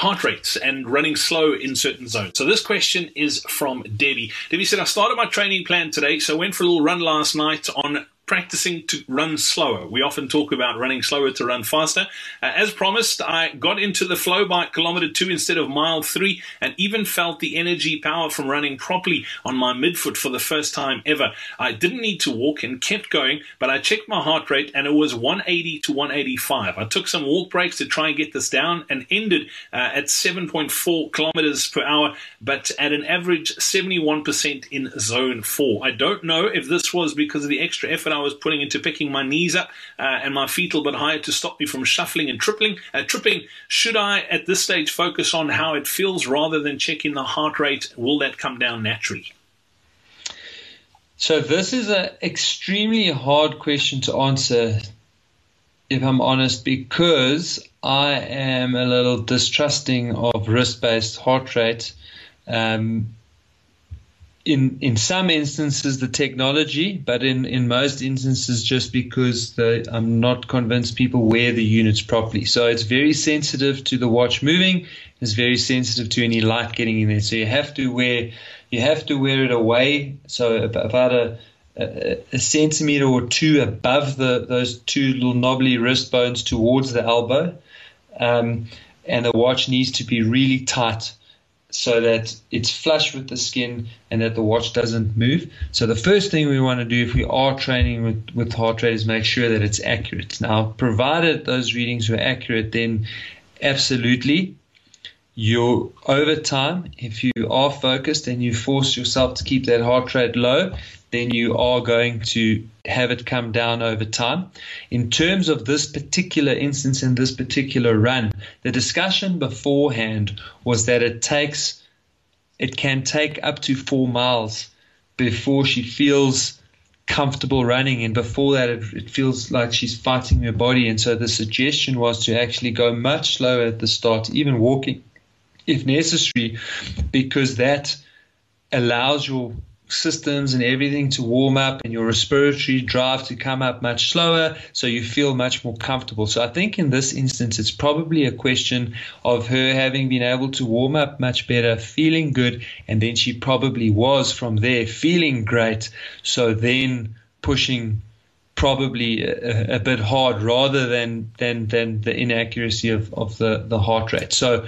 heart rates and running slow in certain zones. So this question is from Debbie. Debbie said, I started my training plan today, so I went for a little run last night on practicing to run slower. We often talk about running slower to run faster. Uh, as promised, I got into the flow by kilometer two instead of mile three and even felt the energy power from running properly on my midfoot for the first time ever. I didn't need to walk and kept going, but I checked my heart rate and it was 180 to 185. I took some walk breaks to try and get this down and ended uh, at 7.4 kilometers per hour, but at an average 71% in zone four. I don't know if this was because of the extra effort I I was putting into picking my knees up uh, and my feet a little bit higher to stop me from shuffling and tripling, uh, tripping. Should I at this stage focus on how it feels rather than checking the heart rate? Will that come down naturally? So this is an extremely hard question to answer, if I'm honest, because I am a little distrusting of wrist-based heart rate. Um, in in some instances the technology, but in, in most instances just because the, I'm not convinced people wear the units properly. So it's very sensitive to the watch moving. It's very sensitive to any light getting in there. So you have to wear you have to wear it away. So about a a, a centimeter or two above the those two little knobbly wrist bones towards the elbow, um, and the watch needs to be really tight so that it's flush with the skin and that the watch doesn't move. So the first thing we want to do if we are training with, with heart rate is make sure that it's accurate. Now, provided those readings were accurate, then absolutely you over time, if you are focused and you force yourself to keep that heart rate low, then you are going to have it come down over time. In terms of this particular instance in this particular run, the discussion beforehand was that it takes, it can take up to four miles before she feels comfortable running, and before that, it, it feels like she's fighting her body. And so the suggestion was to actually go much slower at the start, even walking if necessary, because that allows your systems and everything to warm up and your respiratory drive to come up much slower so you feel much more comfortable. So I think in this instance, it's probably a question of her having been able to warm up much better, feeling good, and then she probably was from there feeling great. So then pushing probably a, a bit hard rather than, than, than the inaccuracy of, of the, the heart rate. So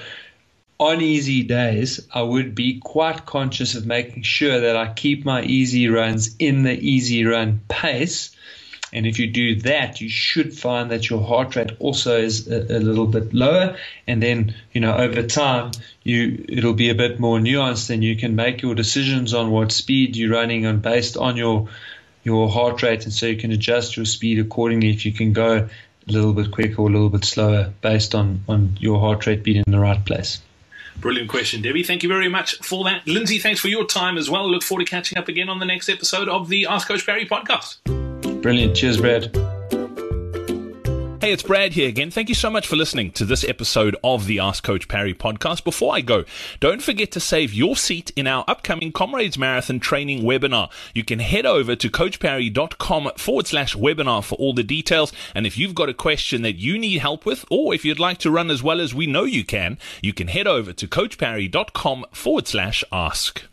on easy days, I would be quite conscious of making sure that I keep my easy runs in the easy run pace. And if you do that, you should find that your heart rate also is a, a, little bit lower. And then, you know, over time, you it'll be a bit more nuanced, and you can make your decisions on what speed you're running on based on your your heart rate, and so you can adjust your speed accordingly. If you can go a little bit quicker or a little bit slower based on on your heart rate being in the right place. Brilliant question, Debbie. Thank you very much for that. Lindsay, thanks for your time as well. Look forward to catching up again on the next episode of the Ask Coach Parry podcast. Brilliant. Cheers, Brad. Hey, it's Brad here again. Thank you so much for listening to this episode of the Ask Coach Parry podcast. Before I go, don't forget to save your seat in our upcoming Comrades Marathon training webinar. You can head over to coachparry.com forward slash webinar for all the details. And if you've got a question that you need help with, or if you'd like to run as well as we know you can, you can head over to coachparry.com forward slash ask.